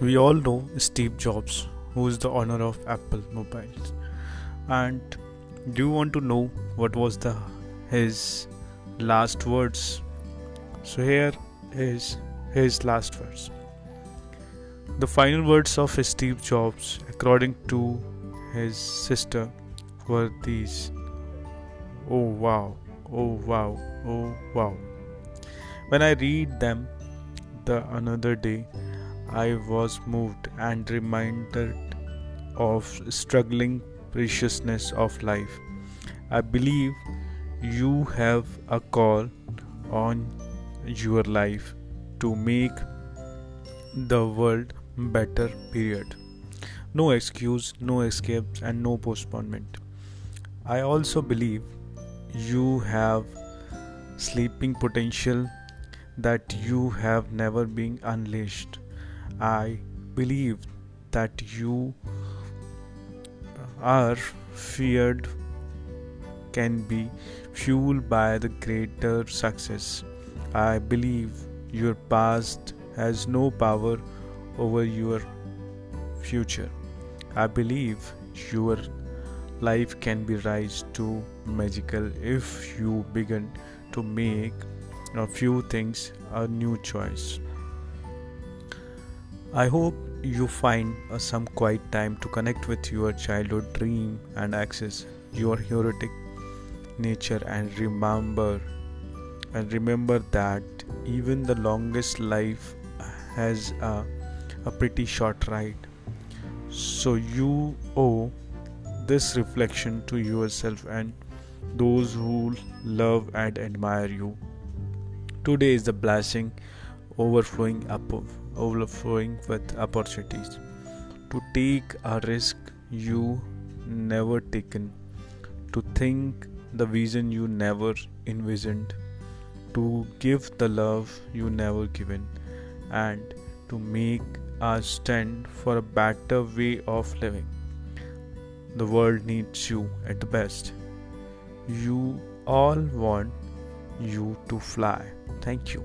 We all know Steve Jobs, who is the owner of Apple Mobiles. And do you want to know what was the his last words? So here is his last words. The final words of Steve Jobs, according to his sister, were these Oh wow, oh wow, oh wow. When I read them the another day, I was moved and reminded of struggling preciousness of life. I believe you have a call on your life to make the world better period. No excuse no escapes and no postponement. I also believe you have sleeping potential that you have never been unleashed I believe that you are feared can be fueled by the greater success. I believe your past has no power over your future. I believe your life can be raised to magical if you begin to make a few things a new choice. I hope you find uh, some quiet time to connect with your childhood dream and access your heroic nature and remember and remember that even the longest life has a, a pretty short ride. So you owe this reflection to yourself and those who love and admire you. Today is the blessing overflowing above overflowing with opportunities. To take a risk you never taken. To think the vision you never envisioned. To give the love you never given. And to make a stand for a better way of living. The world needs you at the best. You all want you to fly. Thank you